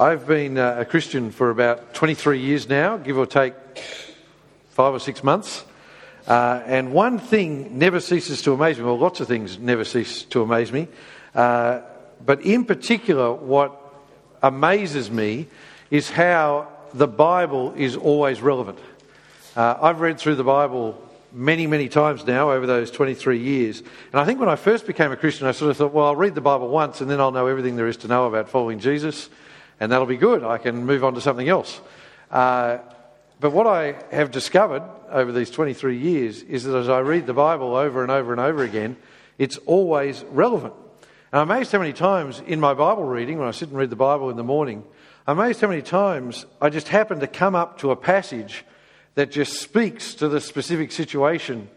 I've been uh, a Christian for about 23 years now, give or take five or six months. Uh, and one thing never ceases to amaze me, well, lots of things never cease to amaze me. Uh, but in particular, what amazes me is how the Bible is always relevant. Uh, I've read through the Bible many, many times now over those 23 years. And I think when I first became a Christian, I sort of thought, well, I'll read the Bible once and then I'll know everything there is to know about following Jesus and that'll be good. I can move on to something else. Uh, but what I have discovered over these 23 years is that as I read the Bible over and over and over again, it's always relevant. And I'm amazed how many times in my Bible reading, when I sit and read the Bible in the morning, I'm amazed how many times I just happen to come up to a passage that just speaks to the specific situation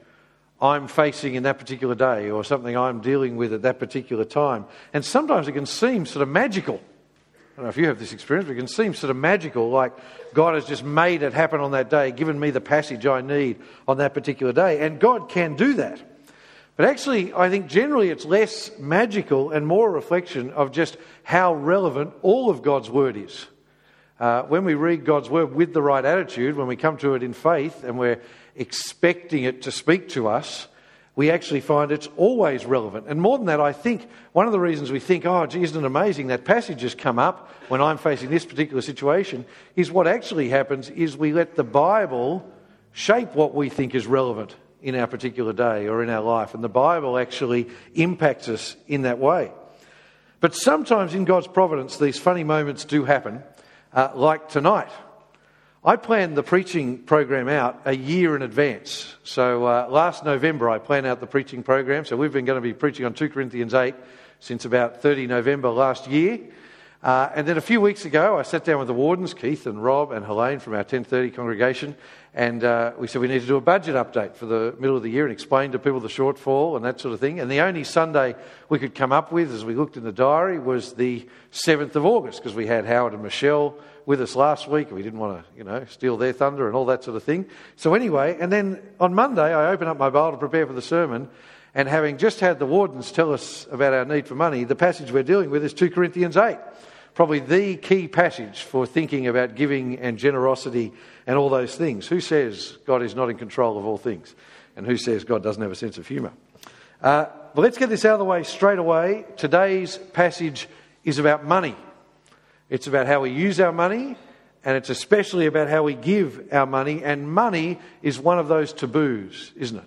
I'm facing in that particular day or something I'm dealing with at that particular time. And sometimes it can seem sort of magical. I don't know if you have this experience, but it can seem sort of magical, like God has just made it happen on that day, given me the passage I need on that particular day. And God can do that. But actually, I think generally it's less magical and more a reflection of just how relevant all of God's Word is. Uh, when we read God's Word with the right attitude, when we come to it in faith and we're expecting it to speak to us, we actually find it's always relevant. And more than that, I think one of the reasons we think, oh, gee, isn't it amazing that passage has come up when I'm facing this particular situation, is what actually happens is we let the Bible shape what we think is relevant in our particular day or in our life. And the Bible actually impacts us in that way. But sometimes in God's providence, these funny moments do happen, uh, like tonight. I planned the preaching program out a year in advance. So uh, last November, I planned out the preaching program. So we've been going to be preaching on 2 Corinthians 8 since about 30 November last year. Uh, and then a few weeks ago, I sat down with the wardens, Keith and Rob and Helene from our 1030 congregation, and uh, we said we need to do a budget update for the middle of the year and explain to people the shortfall and that sort of thing. And the only Sunday we could come up with, as we looked in the diary, was the 7th of August, because we had Howard and Michelle with us last week. We didn't want to, you know, steal their thunder and all that sort of thing. So anyway, and then on Monday, I opened up my Bible to prepare for the sermon. And having just had the wardens tell us about our need for money, the passage we're dealing with is 2 Corinthians 8. Probably the key passage for thinking about giving and generosity and all those things. Who says God is not in control of all things? And who says God doesn't have a sense of humour? Uh, but let's get this out of the way straight away. Today's passage is about money. It's about how we use our money, and it's especially about how we give our money. And money is one of those taboos, isn't it?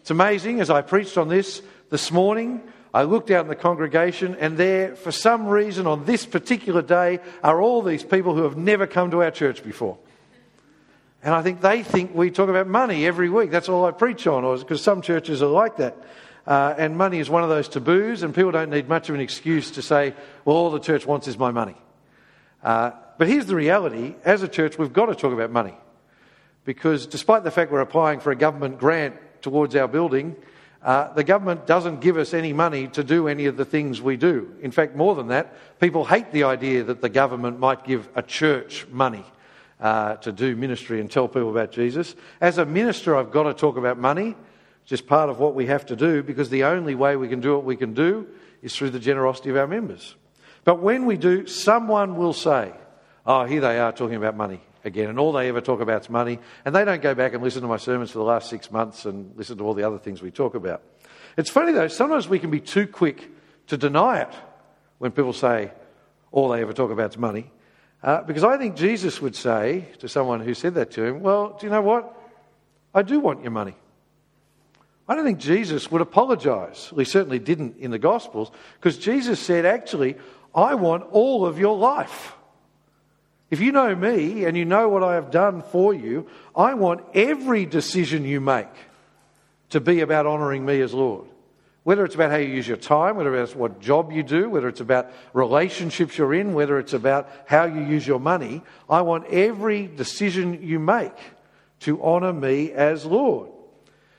It's amazing. As I preached on this this morning, I looked out in the congregation, and there, for some reason, on this particular day, are all these people who have never come to our church before. And I think they think we talk about money every week. That's all I preach on, or because some churches are like that. Uh, and money is one of those taboos, and people don't need much of an excuse to say, well, all the church wants is my money. Uh, but here's the reality as a church, we've got to talk about money. Because despite the fact we're applying for a government grant towards our building, uh, the government doesn't give us any money to do any of the things we do. In fact, more than that, people hate the idea that the government might give a church money uh, to do ministry and tell people about Jesus. As a minister, I've got to talk about money, just part of what we have to do, because the only way we can do what we can do is through the generosity of our members. But when we do, someone will say, Oh, here they are talking about money again, and all they ever talk about is money. And they don't go back and listen to my sermons for the last six months and listen to all the other things we talk about. It's funny though, sometimes we can be too quick to deny it when people say all they ever talk about is money. Uh, because I think Jesus would say to someone who said that to him, Well, do you know what? I do want your money. I don't think Jesus would apologize. Well, he certainly didn't in the Gospels, because Jesus said, Actually, I want all of your life. If you know me and you know what I have done for you, I want every decision you make to be about honouring me as Lord. Whether it's about how you use your time, whether it's what job you do, whether it's about relationships you're in, whether it's about how you use your money, I want every decision you make to honour me as Lord.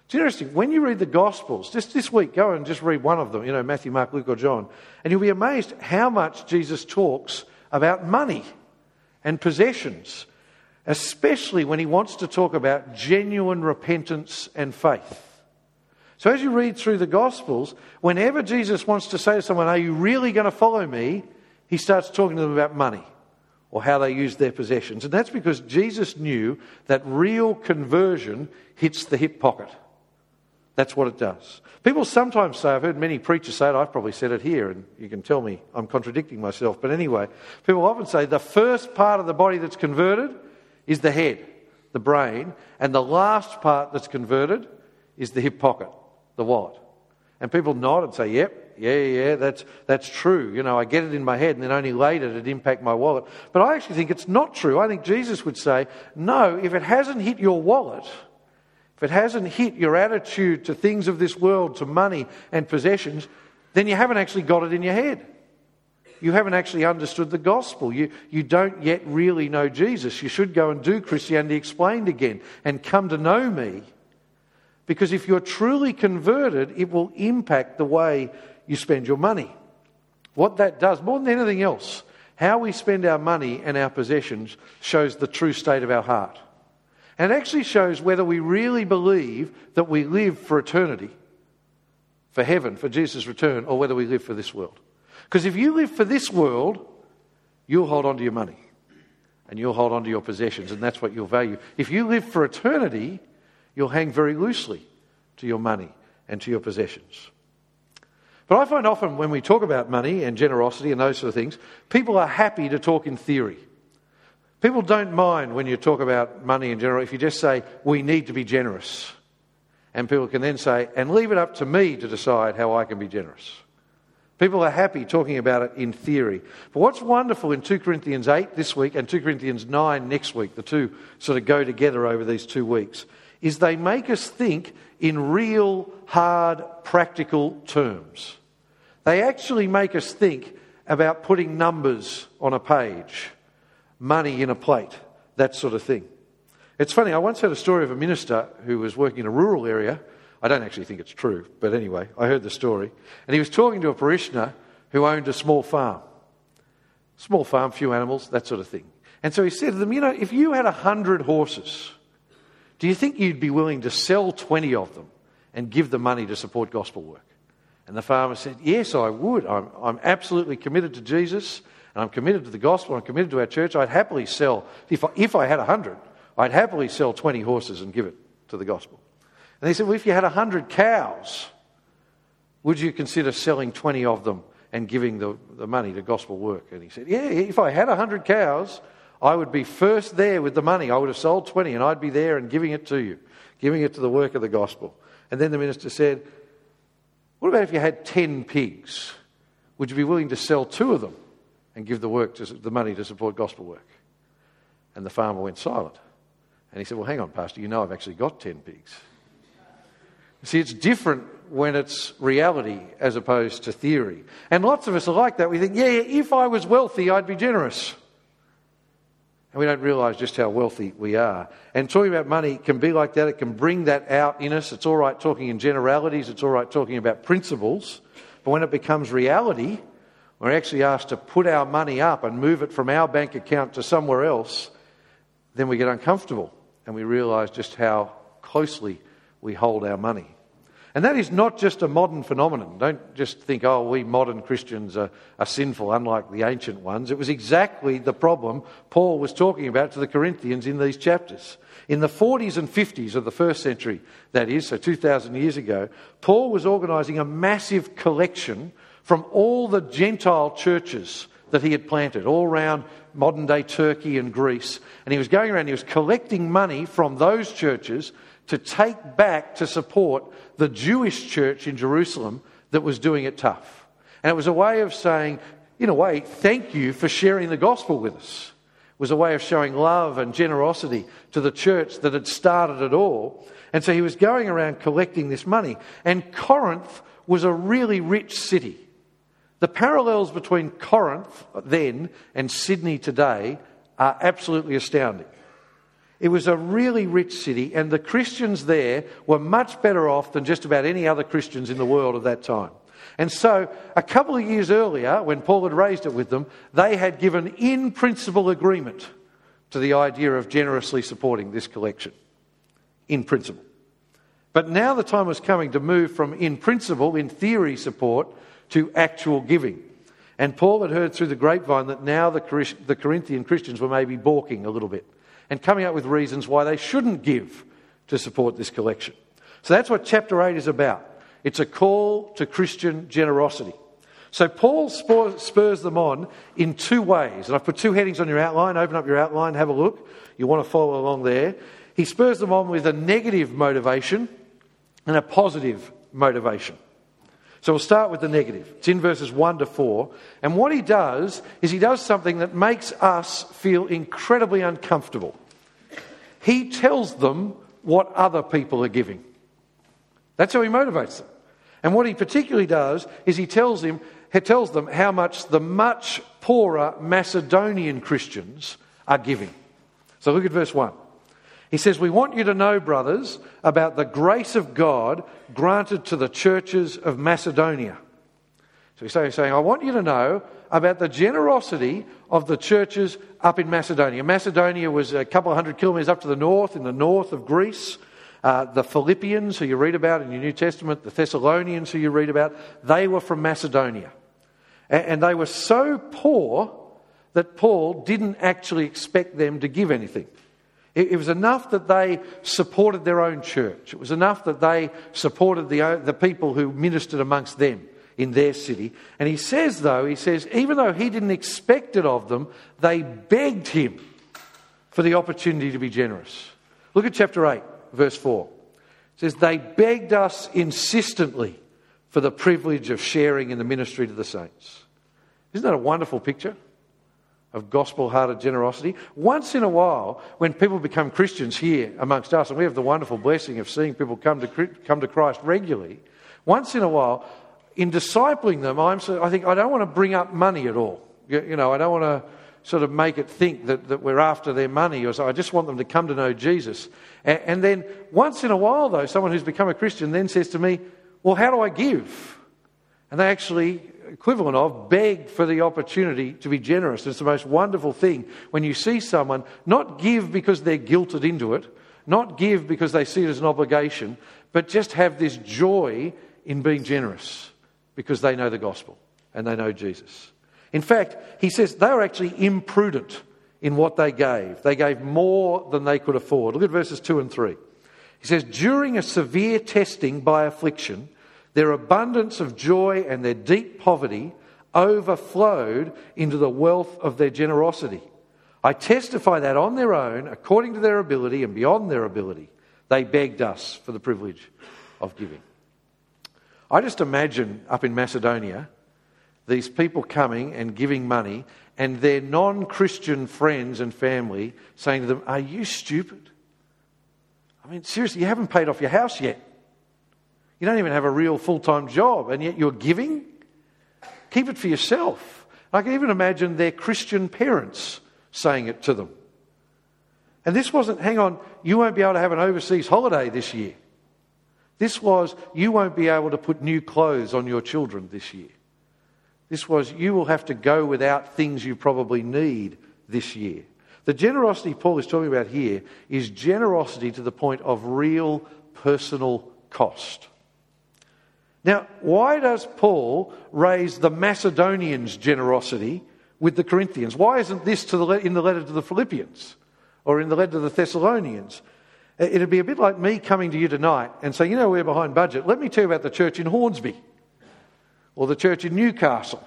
It's interesting. When you read the Gospels, just this week, go and just read one of them, you know, Matthew, Mark, Luke, or John, and you'll be amazed how much Jesus talks about money and possessions, especially when he wants to talk about genuine repentance and faith. So as you read through the Gospels, whenever Jesus wants to say to someone, Are you really going to follow me? he starts talking to them about money. or how they use their possessions. And that's because Jesus knew that real conversion hits the hip pocket. That's what it does. People sometimes say, I've heard many preachers say it, I've probably said it here, and you can tell me I'm contradicting myself. But anyway, people often say the first part of the body that's converted is the head, the brain, and the last part that's converted is the hip pocket, the wallet. And people nod and say, Yep, yeah, yeah, that's, that's true. You know, I get it in my head, and then only later did it impact my wallet. But I actually think it's not true. I think Jesus would say, No, if it hasn't hit your wallet, if it hasn't hit your attitude to things of this world, to money and possessions, then you haven't actually got it in your head. You haven't actually understood the gospel. You, you don't yet really know Jesus. You should go and do Christianity explained again and come to know me. Because if you're truly converted, it will impact the way you spend your money. What that does, more than anything else, how we spend our money and our possessions shows the true state of our heart. And it actually shows whether we really believe that we live for eternity, for heaven, for Jesus' return, or whether we live for this world. Because if you live for this world, you'll hold on to your money and you'll hold on to your possessions, and that's what you'll value. If you live for eternity, you'll hang very loosely to your money and to your possessions. But I find often when we talk about money and generosity and those sort of things, people are happy to talk in theory. People don't mind when you talk about money in general if you just say, we need to be generous. And people can then say, and leave it up to me to decide how I can be generous. People are happy talking about it in theory. But what's wonderful in 2 Corinthians 8 this week and 2 Corinthians 9 next week, the two sort of go together over these two weeks, is they make us think in real, hard, practical terms. They actually make us think about putting numbers on a page, money in a plate, that sort of thing. It's funny, I once heard a story of a minister who was working in a rural area. I don't actually think it's true, but anyway, I heard the story. And he was talking to a parishioner who owned a small farm. Small farm, few animals, that sort of thing. And so he said to them, You know, if you had a hundred horses, do you think you'd be willing to sell 20 of them and give the money to support gospel work? And the farmer said, Yes, I would. I'm, I'm absolutely committed to Jesus and I'm committed to the gospel. I'm committed to our church. I'd happily sell, if I, if I had 100, I'd happily sell 20 horses and give it to the gospel. And he said, Well, if you had 100 cows, would you consider selling 20 of them and giving the, the money to gospel work? And he said, Yeah, if I had 100 cows, I would be first there with the money. I would have sold 20 and I'd be there and giving it to you, giving it to the work of the gospel. And then the minister said, What about if you had 10 pigs? Would you be willing to sell two of them and give the, work to, the money to support gospel work? And the farmer went silent. And he said, Well, hang on, Pastor, you know I've actually got 10 pigs. See, it's different when it's reality as opposed to theory. And lots of us are like that. We think, yeah, if I was wealthy, I'd be generous. And we don't realise just how wealthy we are. And talking about money can be like that. It can bring that out in us. It's all right talking in generalities, it's all right talking about principles. But when it becomes reality, we're actually asked to put our money up and move it from our bank account to somewhere else, then we get uncomfortable and we realise just how closely we hold our money. And that is not just a modern phenomenon. Don't just think, oh, we modern Christians are, are, sinful, unlike the ancient ones. It was exactly the problem Paul was talking about to the Corinthians in these chapters. In the 40s and 50s of the first century, that is, so 2,000 years ago, Paul was organising a massive collection from all the Gentile churches that he had planted all around modern day Turkey and Greece. And he was going around, he was collecting money from those churches to take back to support the Jewish church in Jerusalem that was doing it tough. And it was a way of saying, in a way, thank you for sharing the gospel with us. It was a way of showing love and generosity to the church that had started it all. And so he was going around collecting this money. And Corinth was a really rich city. The parallels between Corinth then and Sydney today are absolutely astounding. It was a really rich city, and the Christians there were much better off than just about any other Christians in the world at that time. And so, a couple of years earlier, when Paul had raised it with them, they had given in principle agreement to the idea of generously supporting this collection. In principle. But now the time was coming to move from in principle, in theory support, to actual giving. And Paul had heard through the grapevine that now the Corinthian Christians were maybe balking a little bit and coming up with reasons why they shouldn't give to support this collection. So that's what chapter 8 is about. It's a call to Christian generosity. So Paul spurs them on in two ways. And I've put two headings on your outline. Open up your outline, have a look. You want to follow along there. He spurs them on with a negative motivation and a positive motivation. So we'll start with the negative. It's in verses 1 to 4. And what he does is he does something that makes us feel incredibly uncomfortable. He tells them what other people are giving. That's how he motivates them. And what he particularly does is he tells them, he tells them how much the much poorer Macedonian Christians are giving. So look at verse 1. He says, We want you to know, brothers, about the grace of God granted to the churches of Macedonia. So he's saying, I want you to know about the generosity of the churches up in Macedonia. Macedonia was a couple of hundred kilometres up to the north, in the north of Greece. Uh, the Philippians, who you read about in your New Testament, the Thessalonians, who you read about, they were from Macedonia. And, and they were so poor that Paul didn't actually expect them to give anything. It, was enough that they supported their own church. It was enough that they supported the, the people who ministered amongst them in their city. And he says, though, he says, even though he didn't expect it of them, they begged him for the opportunity to be generous. Look at chapter 8 verse 4. It says, They begged us insistently for the privilege of sharing in the ministry to the saints. Isn't that a wonderful picture of gospel hearted generosity? Once in a while, when people become Christians here amongst us, and we have the wonderful blessing of seeing people come to, come to Christ regularly, once in a while, in discipling them, I'm I think I don't want to bring up money at all. You, you know, I don't want to sort of make it think that, that we're after their money or so. I just want them to come to know Jesus. And, and then once in a while, though, someone who's become a Christian then says to me, Well, how do I give? And they actually, equivalent of, beg for the opportunity to be generous. It's the most wonderful thing when you see someone not give because they're guilted into it, not give because they see it as an obligation, but just have this joy in being generous because they know the gospel and they know Jesus. In fact, he says they were actually imprudent in what they gave. They gave more than they could afford. Look at verses 2 and 3. He says, During a severe testing by affliction, their abundance of joy and their deep poverty overflowed into the wealth of their generosity. I testify that on their own, according to their ability and beyond their ability, they begged us for the privilege of giving. I just imagine up in Macedonia these people coming and giving money, and their non Christian friends and family saying to them, Are you stupid? I mean, seriously, you haven't paid off your house yet. You don't even have a real full time job, and yet you're giving? Keep it for yourself. I can even imagine their Christian parents saying it to them. And this wasn't, hang on, you won't be able to have an overseas holiday this year. This was, you won't be able to put new clothes on your children this year. This was, you will have to go without things you probably need this year. The generosity Paul is talking about here is generosity to the point of real personal cost. Now, why does Paul raise the Macedonians' generosity with the Corinthians? Why isn't this the, in the letter to the Philippians or in the letter to the Thessalonians? It'd be a bit like me coming to you tonight and saying, you know, we're behind budget. Let me tell you about the church in Hornsby or the church in Newcastle.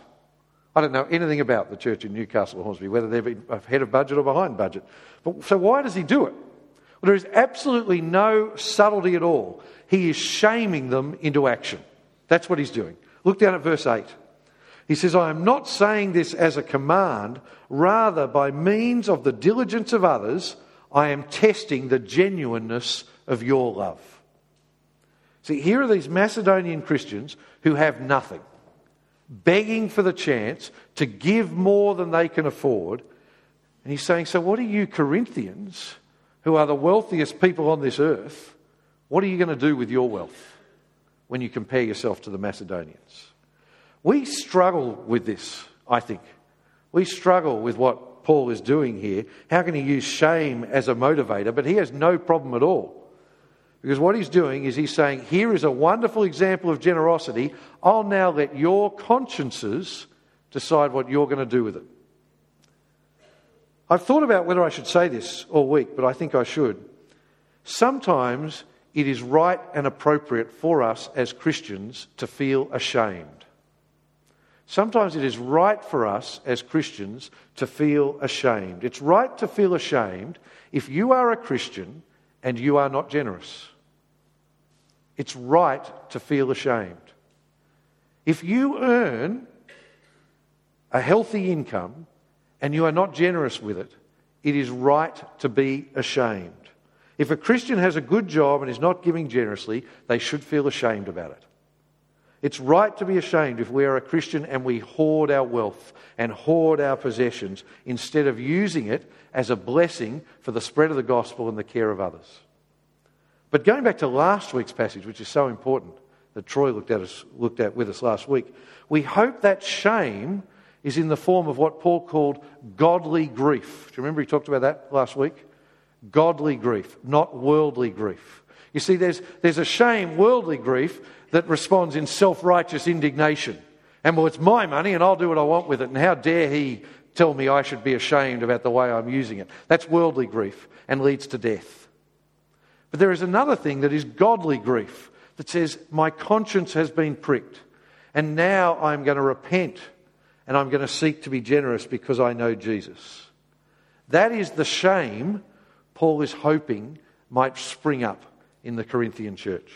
I don't know anything about the church in Newcastle or Hornsby, whether they're ahead of budget or behind budget. But, so why does he do it? Well, there is absolutely no subtlety at all. He is shaming them into action. That's what he's doing. Look down at verse 8. He says, I am not saying this as a command, rather, by means of the diligence of others, I am testing the genuineness of your love. See, here are these Macedonian Christians who have nothing begging for the chance to give more than they can afford. And he's saying, So, what are you, Corinthians, who are the wealthiest people on this earth, what are you going to do with your wealth when you compare yourself to the Macedonians? We struggle with this, I think. We struggle with what Paul is doing here. How can he use shame as a motivator? But he has no problem at all because what he's doing is he's saying, Here is a wonderful example of generosity. I'll now let your consciences decide what you're going to do with it. I've thought about whether I should say this all week, but I think I should. Sometimes it is right and appropriate for us as Christians to feel ashamed. Sometimes it is right for us as Christians to feel ashamed. It's right to feel ashamed if you are a Christian and you are not generous. It's right to feel ashamed. If you earn a healthy income and you are not generous with it, it is right to be ashamed. If a Christian has a good job and is not giving generously, they should feel ashamed about it. It's right to be ashamed if we are a Christian and we hoard our wealth and hoard our possessions instead of using it as a blessing for the spread of the gospel and the care of others. But going back to last week's passage, which is so important that Troy looked at, us, looked at with us last week, we hope that shame is in the form of what Paul called godly grief. Do you remember he talked about that last week? Godly grief, not worldly grief. You see, there's, there's a shame, worldly grief, that responds in self righteous indignation. And well, it's my money and I'll do what I want with it. And how dare he tell me I should be ashamed about the way I'm using it? That's worldly grief and leads to death. But there is another thing that is godly grief that says, My conscience has been pricked, and now I'm going to repent and I'm going to seek to be generous because I know Jesus. That is the shame Paul is hoping might spring up in the Corinthian church.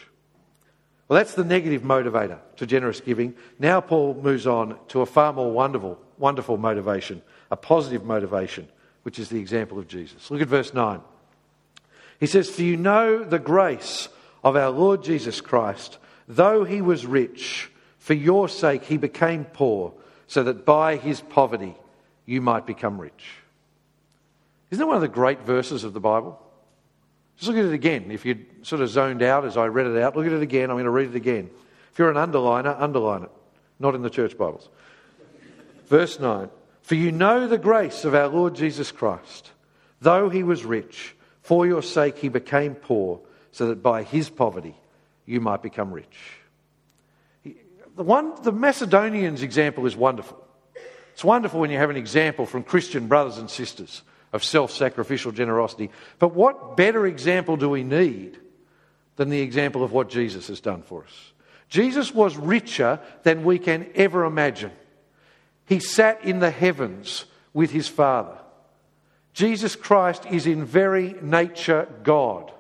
Well, that's the negative motivator to generous giving. Now Paul moves on to a far more wonderful, wonderful motivation, a positive motivation, which is the example of Jesus. Look at verse 9. He says, For you know the grace of our Lord Jesus Christ, though he was rich, for your sake he became poor so that by his poverty you might become rich. Isn't that one of the great verses of the Bible? Just look at it again. If you sort of zoned out as I read it out, look at it again. I'm going to read it again. If you're an underliner, underline it. Not in the church Bibles. Verse 9 For you know the grace of our Lord Jesus Christ. Though he was rich, for your sake he became poor, so that by his poverty you might become rich. The, one, the Macedonians example is wonderful. It's wonderful when you have an example from Christian brothers and sisters of self sacrificial generosity. But what better example do we need than the example of what Jesus has done for us? Jesus was richer than we can ever imagine. He sat in the heavens with his Father. Jesus Christ is in very nature God.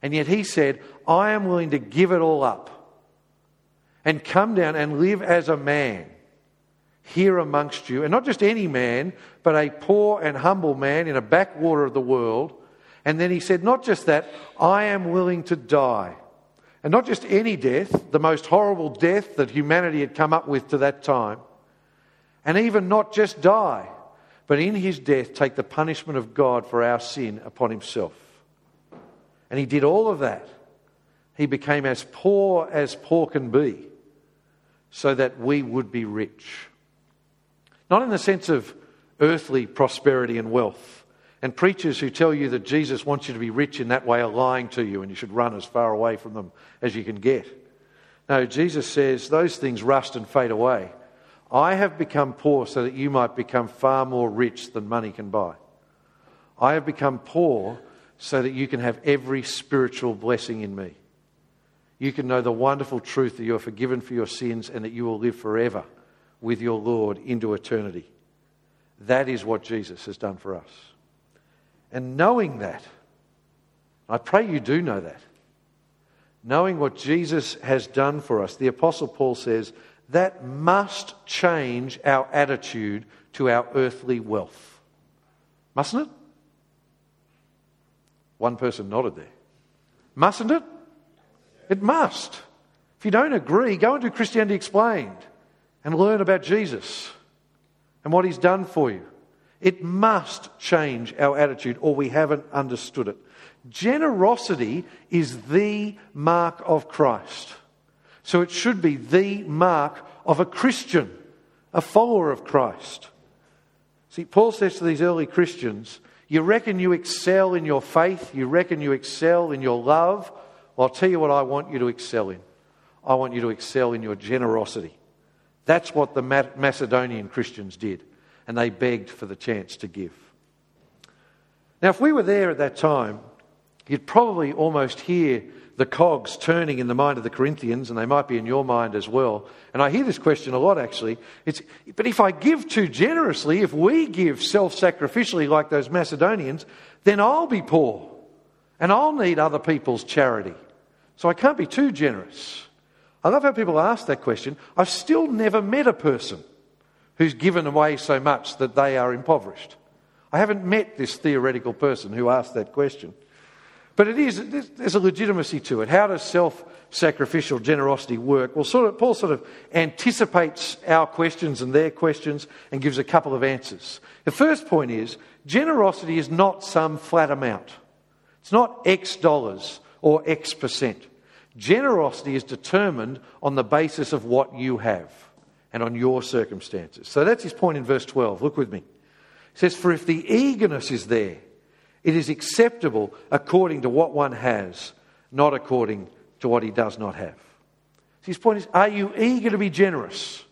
And yet he said, I am willing to give it all up and come down and live as a man here amongst you. And not just any man, but a poor and humble man in a backwater of the world. And then he said, Not just that, I am willing to die. And not just any death, the most horrible death that humanity had come up with to that time. And even not just die, but in his death take the punishment of God for our sin upon himself. And he did all of that. He became as poor as poor can be so that we would be rich. Not in the sense of earthly prosperity and wealth. And preachers who tell you that Jesus wants you to be rich in that way are lying to you and you should run as far away from them as you can get. No, Jesus says those things rust and fade away. I have become poor so that you might become far more rich than money can buy. I have become poor so that you can have every spiritual blessing in me you can know the wonderful truth that you are forgiven for your sins and that you will live forever with your Lord into eternity. That is what Jesus has done for us. And knowing that, I pray you do know that. Knowing what Jesus has done for us, the Apostle Paul says that must change our attitude to our earthly wealth. Mustn't it? One person nodded there. Mustn't it? It must. If you don't agree, go and do Christianity Explained and learn about Jesus and what he's done for you. It must change our attitude or we haven't understood it. Generosity is the mark of Christ. So it should be the mark of a Christian, a follower of Christ. See, Paul says to these early Christians, you reckon you excel in your faith, you reckon you excel in your love, well, I'll tell you what I want you to excel in. I want you to excel in your generosity. That's what the Macedonian Christians did, and they begged for the chance to give. Now, if we were there at that time, you'd probably almost hear the cogs turning in the mind of the Corinthians, and they might be in your mind as well. And I hear this question a lot actually. It's, but if I give too generously, if we give self sacrificially like those Macedonians, then I'll be poor and I'll need other people's charity. So I can't be too generous. I love how people ask that question. I've still never met a person who's given away so much that they are impoverished. I haven't met this theoretical person who asked that question. But it is, there's a legitimacy to it. How does self sacrificial generosity work? Well, sort of, Paul sort of anticipates our questions and their questions and gives a couple of answers. The first point is generosity is not some flat amount, it's not X dollars or X percent. Generosity is determined on the basis of what you have and on your circumstances. So that's his point in verse 12. Look with me. He says, For if the eagerness is there, it is acceptable according to what one has, not according to what he does not have. His point is are you eager to be generous?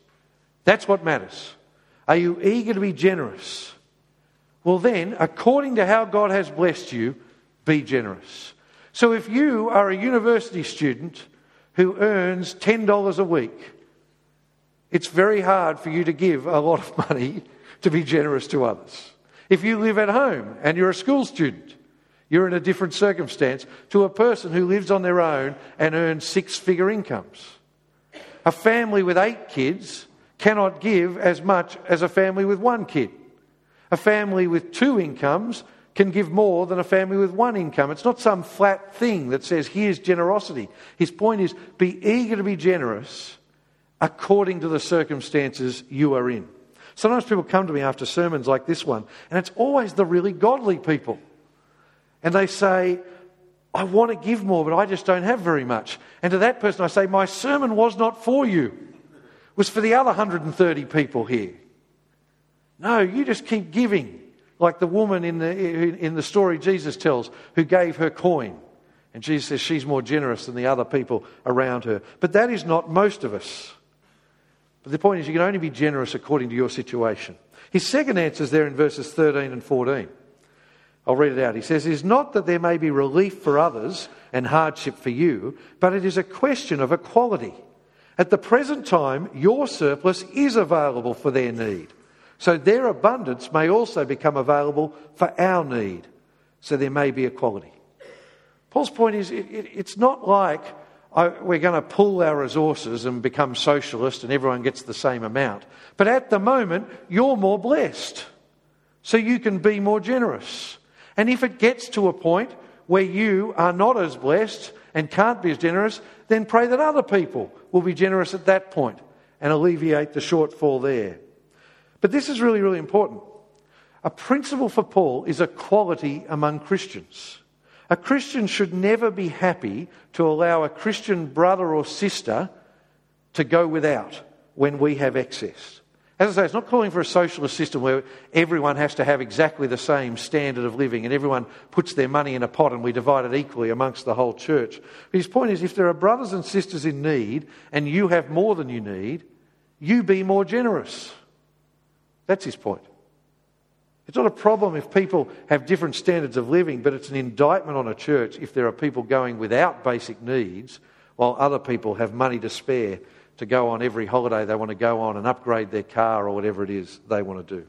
That's what matters. Are you eager to be generous? Well, then, according to how God has blessed you, be generous. So if you are a university student who earns $10 a week, it's very hard for you to give a lot of money to be generous to others. If you live at home and you're a school student, you're in a different circumstance to a person who lives on their own and earns six figure incomes. A family with eight kids cannot give as much as a family with one kid. A family with two incomes can give more than a family with one income. It's not some flat thing that says, here's generosity. His point is, be eager to be generous according to the circumstances you are in. Sometimes people come to me after sermons like this one, and it's always the really godly people. And they say, I want to give more, but I just don't have very much. And to that person, I say, My sermon was not for you, it was for the other 130 people here. No, you just keep giving, like the woman in the, in the story Jesus tells who gave her coin. And Jesus says she's more generous than the other people around her. But that is not most of us. But the point is, you can only be generous according to your situation. His second answer is there in verses 13 and 14. I'll read it out. He says, It is not that there may be relief for others and hardship for you, but it is a question of equality. At the present time, your surplus is available for their need. So their abundance may also become available for our need. So there may be equality. Paul's point is, it, it, it's not like I, we're going to pool our resources and become socialist and everyone gets the same amount. But at the moment, you're more blessed. So you can be more generous. And if it gets to a point where you are not as blessed and can't be as generous, then pray that other people will be generous at that point and alleviate the shortfall there. But this is really, really important. A principle for Paul is equality among Christians. A Christian should never be happy to allow a Christian brother or sister to go without when we have excess. As I say, it's not calling for a socialist system where everyone has to have exactly the same standard of living and everyone puts their money in a pot and we divide it equally amongst the whole church. But his point is if there are brothers and sisters in need and you have more than you need, you be more generous. That's his point. It's not a problem if people have different standards of living, but it's an indictment on a church if there are people going without basic needs while other people have money to spare to go on every holiday they want to go on and upgrade their car or whatever it is they want to do.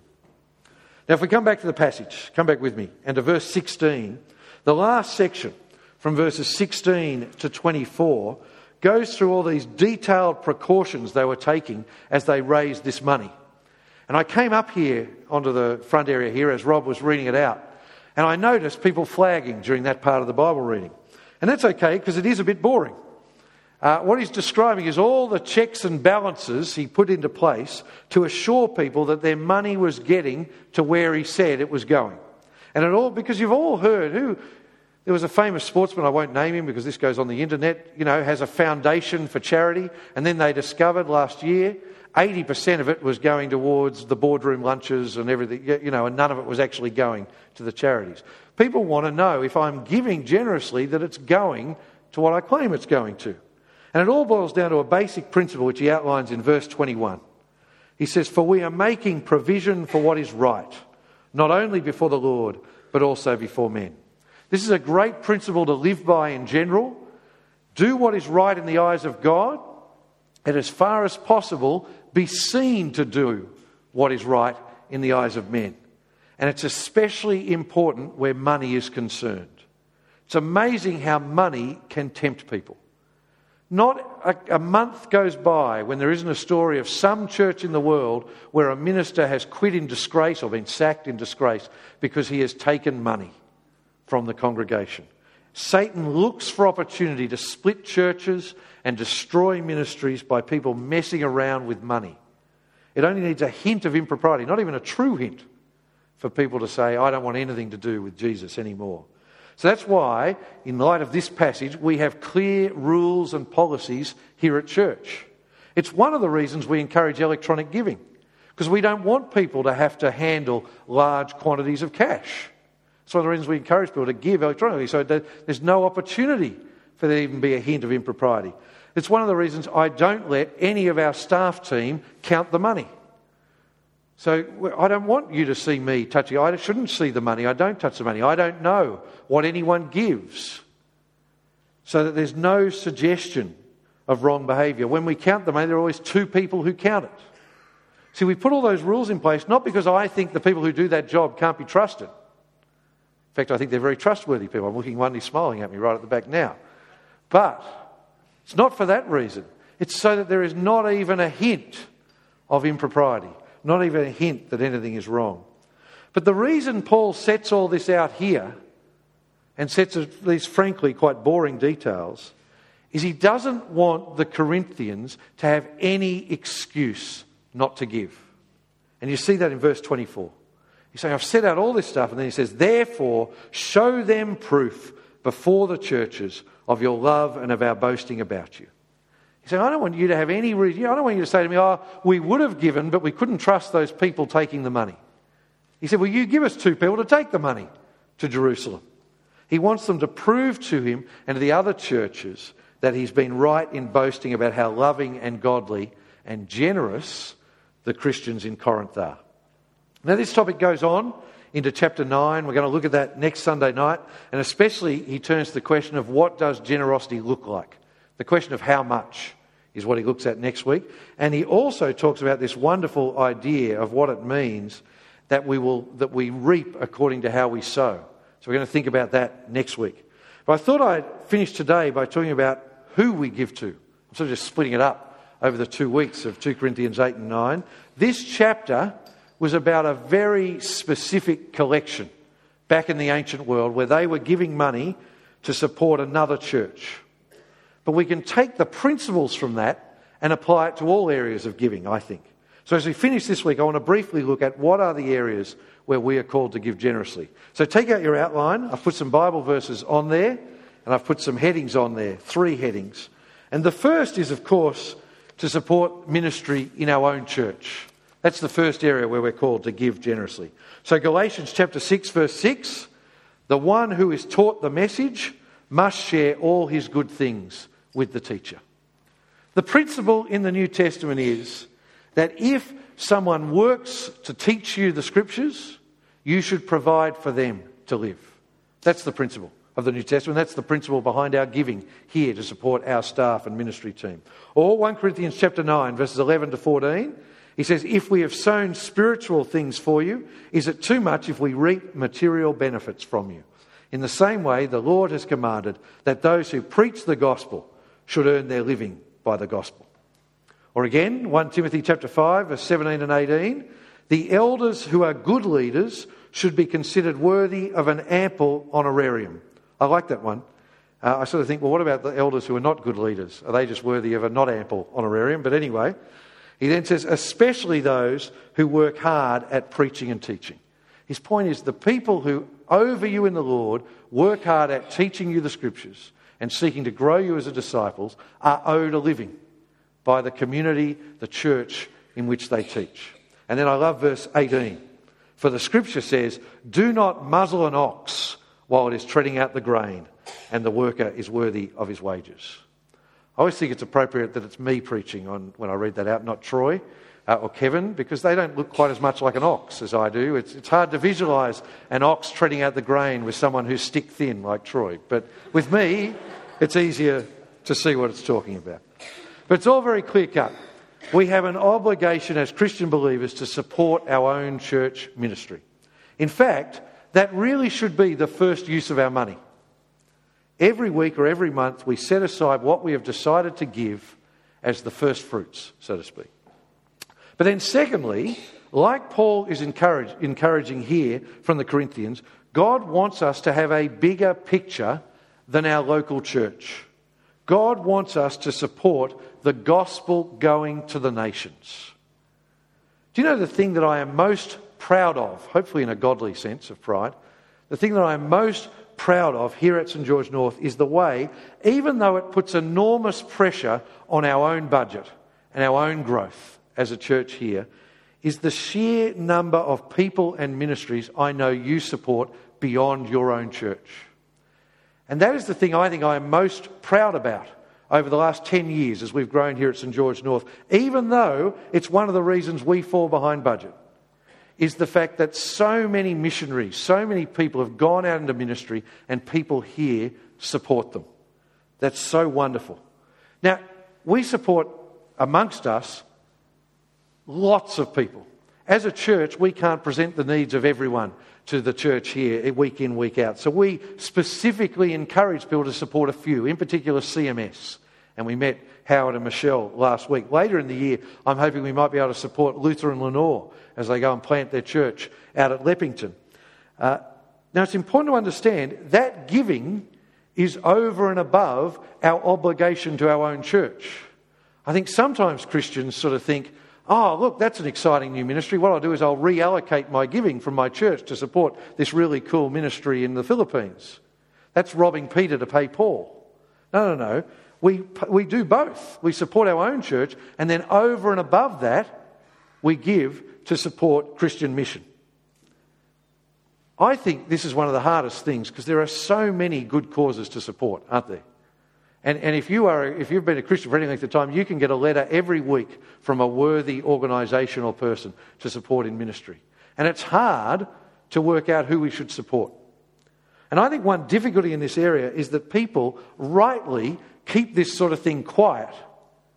Now, if we come back to the passage, come back with me, and to verse 16, the last section from verses 16 to 24 goes through all these detailed precautions they were taking as they raised this money. And I came up here onto the front area here as Rob was reading it out. And I noticed people flagging during that part of the Bible reading. And that's okay because it is a bit boring. Uh, what he's describing is all the checks and balances he put into place to assure people that their money was getting to where he said it was going. And it all, because you've all heard who, there was a famous sportsman, I won't name him because this goes on the internet, you know, has a foundation for charity. And then they discovered last year 80% of it was going towards the boardroom lunches and everything, you know, and none of it was actually going to the charities. People want to know if I'm giving generously that it's going to what I claim it's going to. And it all boils down to a basic principle which he outlines in verse 21. He says, For we are making provision for what is right, not only before the Lord, but also before men. This is a great principle to live by in general. Do what is right in the eyes of God, and as far as possible, be seen to do what is right in the eyes of men. And it's especially important where money is concerned. It's amazing how money can tempt people. Not a, a, month goes by when there isn't a story of some church in the world where a minister has quit in disgrace or been sacked in disgrace because he has taken money from the congregation. Satan looks for opportunity to split churches and destroy ministries by people messing around with money. It only needs a hint of impropriety, not even a true hint, for people to say, I don't want anything to do with Jesus anymore. So that's why, in light of this passage, we have clear rules and policies here at church. It's one of the reasons we encourage electronic giving, because we don't want people to have to handle large quantities of cash. It's one of the reasons we encourage people to give electronically, so there's no opportunity for there to even be a hint of impropriety. It's one of the reasons I don't let any of our staff team count the money. So I don't want you to see me touching. I shouldn't see the money. I don't touch the money. I don't know what anyone gives. So that there's no suggestion of wrong behaviour. When we count the money, there are always two people who count it. See, we put all those rules in place not because I think the people who do that job can't be trusted. In fact, I think they're very trustworthy people. I'm looking one who's smiling at me right at the back now. But it's not for that reason. It's so that there is not even a hint of impropriety not even a hint that anything is wrong. But the reason Paul sets all this out here and sets these frankly quite boring details is he doesn't want the Corinthians to have any excuse not to give. And you see that in verse 24. He's saying, I've set out all this stuff, and then he says, Therefore, show them proof before the churches of your love and of our boasting about you. He said, I don't want you to have any. I don't want you to say to me, oh, we would have given, but we couldn't trust those people taking the money. He said, Well, you give us two people to take the money to Jerusalem. He wants them to prove to him and to the other churches that he's been right in boasting about how loving and godly and generous the Christians in Corinth are. Now, this topic goes on into chapter 9. We're going to look at that next Sunday night. And especially, he turns to the question of what does generosity look like? The question of how much is what he looks at next week. And he also talks about this wonderful idea of what it means that we, will, that we reap according to how we sow. So we're going to think about that next week. But I thought I'd finish today by talking about who we give to. I'm sort of just splitting it up over the two weeks of 2 Corinthians 8 and 9. This chapter was about a very specific collection back in the ancient world where they were giving money to support another church. But we can take the principles from that and apply it to all areas of giving, I think. So as we finish this week, I want to briefly look at what are the areas where we are called to give generously. So take out your outline. I've put some Bible verses on there, and I've put some headings on there, three headings. And the first is, of course, to support ministry in our own church. That's the first area where we're called to give generously. So Galatians chapter 6, verse 6 the one who is taught the message must share all his good things with the teacher. The principle in the New Testament is that if someone works to teach you the scriptures, you should provide for them to live. That's the principle of the New Testament. That's the principle behind our giving here to support our staff and ministry team. Or 1 Corinthians chapter 9, verses 11 to 14. He says, If we have sown spiritual things for you, is it too much if we reap material benefits from you? In the same way, the Lord has commanded that those who preach the gospel should earn their living by the gospel. Or again, 1 Timothy chapter 5, verse 17 and 18, the elders who are good leaders should be considered worthy of an ample honorarium. I like that one. Uh, I sort of think, well, what about the elders who are not good leaders? Are they just worthy of a not ample honorarium? But anyway, he then says, especially those who work hard at preaching and teaching. His point is the people who, over you in the Lord, work hard at teaching you the scriptures and seeking to grow you as a disciples are owed a living by the community, the church in which they teach. And then I love verse 18. For the scripture says, Do not muzzle an ox while it is treading out the grain, and the worker is worthy of his wages. I always think it's appropriate that it's me preaching on when I read that out, not Troy. uh, or Kevin because they don't look quite as much like an ox as I do. It's, it's hard to visualise an ox treading out the grain with someone who's stick thin like Troy. But with me, it's easier to see what it's talking about. But it's all very clear cut. We have an obligation as Christian believers to support our own church ministry. In fact, that really should be the first use of our money. Every week or every month, we set aside what we have decided to give as the first fruits, so to speak. But then, secondly, like Paul is encouraging here from the Corinthians, God wants us to have a bigger picture than our local church. God wants us to support the gospel going to the nations. Do you know the thing that I am most proud of, hopefully in a godly sense of pride, the thing that I am most proud of here at St George North is the way, even though it puts enormous pressure on our own budget and our own growth as a church here, is the sheer number of people and ministries I know you support beyond your own church. And that is the thing I think I am most proud about over the last 10 years as we've grown here at St George North, even though it's one of the reasons we fall behind budget is the fact that so many missionaries, so many people have gone out into ministry and people here support them. That's so wonderful. Now, we support amongst us lots of people. As a church, we can't present the needs of everyone to the church here week in, week out. So we specifically encourage people to support a few, in particular CMS. And we met Howard and Michelle last week. Later in the year, I'm hoping we might be able to support Luther and Lenore as they go and plant their church out at Leppington. Uh, now, it's important to understand that giving is over and above our obligation to our own church. I think sometimes Christians sort of think, oh, look, that's an exciting new ministry. What I'll do is I'll reallocate my giving from my church to support this really cool ministry in the Philippines. That's robbing Peter to pay Paul. No, no, no. We, we do both. We support our own church, and then over and above that, we give to support Christian mission. I think this is one of the hardest things because there are so many good causes to support, aren't there? And, and if, you are, if you've been a Christian for any length of time, you can get a letter every week from a worthy organisation or person to support in ministry. And it's hard to work out who we should support. And I think one difficulty in this area is that people rightly keep this sort of thing quiet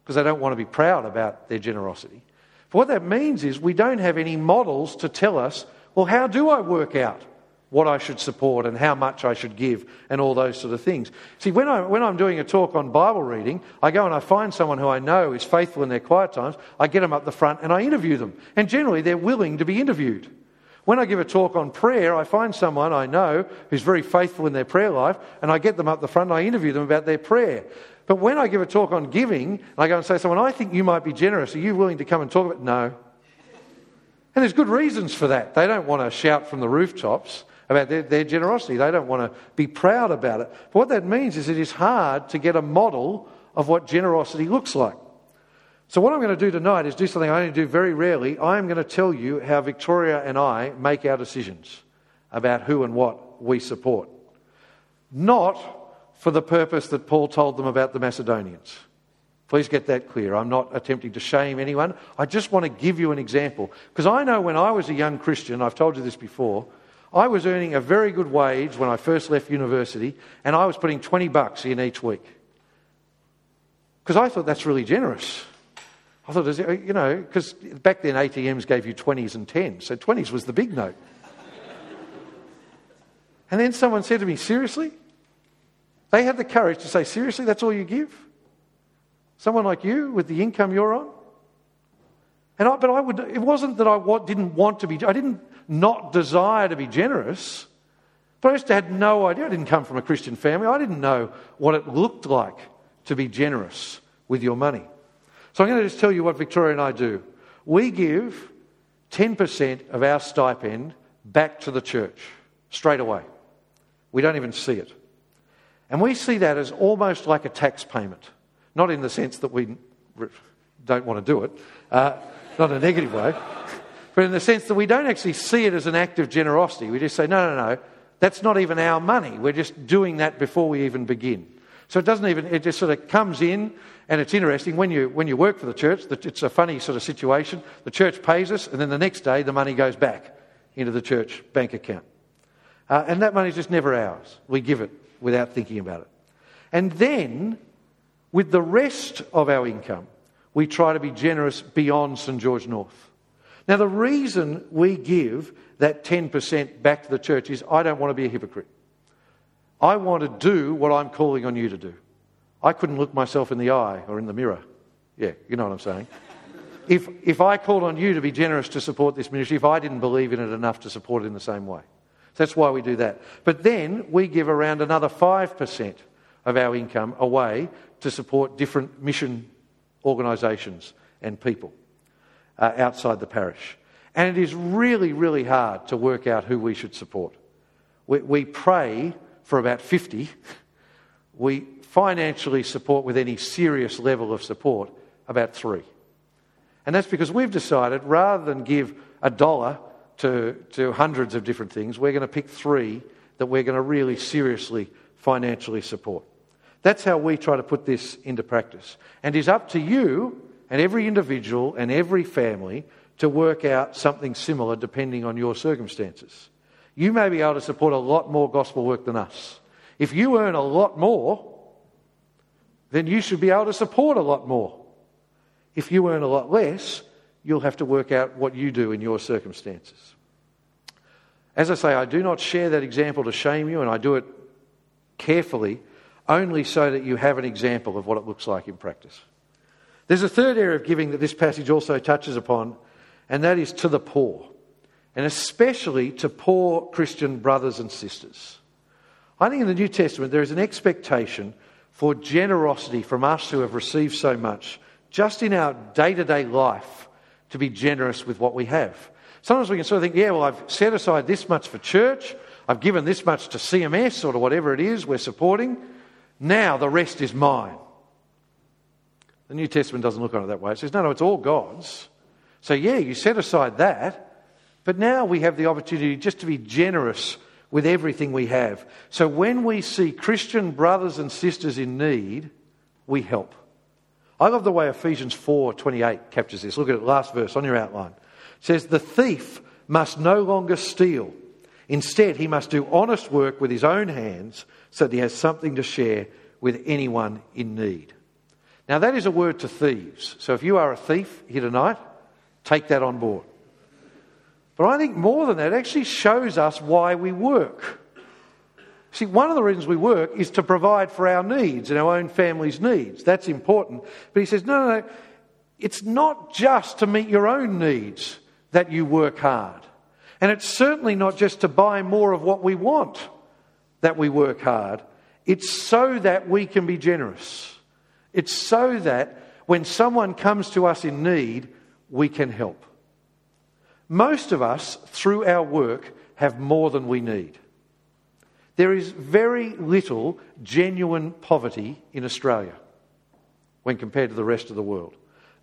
because they don't want to be proud about their generosity. But what that means is we don't have any models to tell us, well, how do I work out what I should support and how much I should give and all those sort of things. See, when, I, when I'm doing a talk on Bible reading, I go and I find someone who I know is faithful in their quiet times, I get them up the front and I interview them. And generally, they're willing to be interviewed. When I give a talk on prayer, I find someone I know who's very faithful in their prayer life, and I get them up the front and I interview them about their prayer. But when I give a talk on giving, and I go and say to someone, I think you might be generous. Are you willing to come and talk about it? No. And there's good reasons for that. They don't want to shout from the rooftops about their, their generosity. They don't want to be proud about it. But what that means is it is hard to get a model of what generosity looks like. So, what I'm going to do tonight is do something I only do very rarely. I am going to tell you how Victoria and I make our decisions about who and what we support. Not for the purpose that Paul told them about the Macedonians. Please get that clear. I'm not attempting to shame anyone. I just want to give you an example. Because I know when I was a young Christian, I've told you this before, I was earning a very good wage when I first left university, and I was putting 20 bucks in each week. Because I thought that's really generous. I thought, you know, because back then ATMs gave you 20s and 10s, so 20s was the big note. and then someone said to me, Seriously? They had the courage to say, Seriously, that's all you give? Someone like you with the income you're on? And I, but I would, it wasn't that I didn't want to be, I didn't not desire to be generous, but I just had no idea. I didn't come from a Christian family. I didn't know what it looked like to be generous with your money. So I'm going to just tell you what Victoria and I do. We give 10% of our stipend back to the church straight away. We don't even see it. And we see that as almost like a tax payment, not in the sense that we don't want to do it, uh, not in a negative way, but in the sense that we don't actually see it as an act of generosity. We just say, no, no, no, that's not even our money. We're just doing that before we even begin. So it doesn't even, it just sort of comes in, and it's interesting when you, when you work for the church, it's a funny sort of situation. The church pays us, and then the next day the money goes back into the church bank account. Uh, and that money is just never ours. We give it without thinking about it. And then, with the rest of our income, we try to be generous beyond St George North. Now, the reason we give that 10% back to the church is I don't want to be a hypocrite. I want to do what I'm calling on you to do. I couldn't look myself in the eye or in the mirror. Yeah, you know what I'm saying. If, if I called on you to be generous to support this ministry, if I didn't believe in it enough to support it in the same way. That's why we do that. But then we give around another 5% of our income away to support different mission organisations and people uh, outside the parish. And it is really, really hard to work out who we should support. We, we pray for about 50. We financially support with any serious level of support about three. And that's because we've decided rather than give a dollar to, to hundreds of different things, we're going to pick three that we're going to really seriously financially support. That's how we try to put this into practice. And it's up to you and every individual and every family to work out something similar depending on your circumstances. You may be able to support a lot more gospel work than us. If you earn a lot more, then you should be able to support a lot more. If you earn a lot less, you'll have to work out what you do in your circumstances. As I say, I do not share that example to shame you, and I do it carefully only so that you have an example of what it looks like in practice. There's a third area of giving that this passage also touches upon, and that is to the poor, and especially to poor Christian brothers and sisters. I think in the New Testament there is an expectation for generosity from us who have received so much, just in our day to day life, to be generous with what we have. Sometimes we can sort of think, yeah, well, I've set aside this much for church, I've given this much to CMS or to whatever it is we're supporting. Now the rest is mine. The New Testament doesn't look on it that way. It says, no, no, it's all God's. So, yeah, you set aside that, but now we have the opportunity just to be generous with everything we have. So, when we see Christian brothers and sisters in need, we help. I love the way Ephesians 4:28 captures this. Look at it, last verse on your outline. It says, "The thief must no longer steal. Instead, he must do honest work with his own hands so that he has something to share with anyone in need. Now, that is a word to thieves. So if you are a thief here tonight, take that on board. But I think more than that, actually shows us why we work. See, one of the reasons we work is to provide for our needs and our own family's needs. That's important. But he says, no, no, no. It's not just to meet your own needs that you work hard. And it's certainly not just to buy more of what we want that we work hard. It's so that we can be generous. It's so that when someone comes to us in need, we can help. Most of us, through our work, have more than we need. There is very little genuine poverty in Australia when compared to the rest of the world.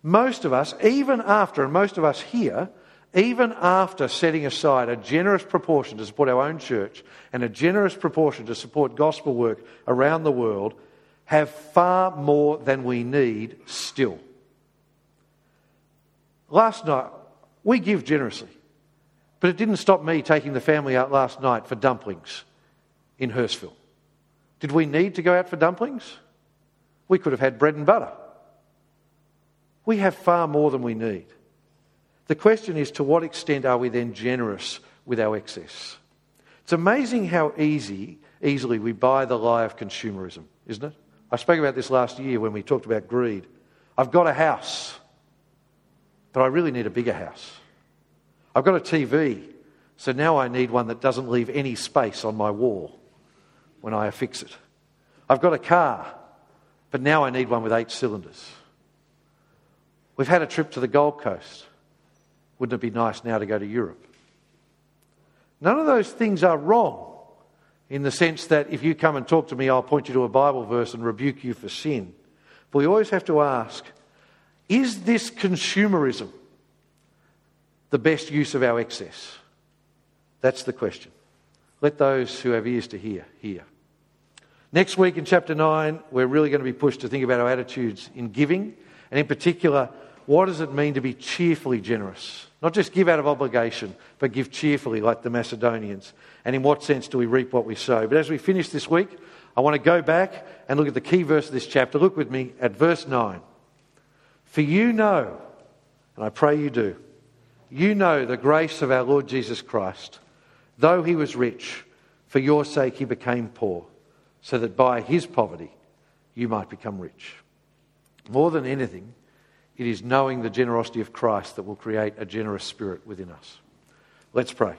Most of us, even after, and most of us here, even after setting aside a generous proportion to support our own church and a generous proportion to support gospel work around the world, have far more than we need still. Last night, we give generously, but it didn't stop me taking the family out last night for dumplings in Hurstville. Did we need to go out for dumplings? We could have had bread and butter. We have far more than we need. The question is to what extent are we then generous with our excess? It's amazing how easy, easily we buy the lie of consumerism, isn't it? I spoke about this last year when we talked about greed. I've got a house, but I really need a bigger house. I've got a TV, so now I need one that doesn't leave any space on my wall when I affix it. I've got a car, but now I need one with eight cylinders. We've had a trip to the Gold Coast. Wouldn't it be nice now to go to Europe? None of those things are wrong in the sense that if you come and talk to me, I'll point you to a Bible verse and rebuke you for sin. But we always have to ask is this consumerism the best use of our excess? That's the question. Let those who have ears to hear hear. Next week in chapter 9, we're really going to be pushed to think about our attitudes in giving, and in particular, what does it mean to be cheerfully generous? Not just give out of obligation, but give cheerfully like the Macedonians. And in what sense do we reap what we sow? But as we finish this week, I want to go back and look at the key verse of this chapter. Look with me at verse 9. For you know, and I pray you do, you know the grace of our Lord Jesus Christ. Though he was rich, for your sake he became poor, so that by his poverty you might become rich. More than anything, it is knowing the generosity of Christ that will create a generous spirit within us. Let's pray.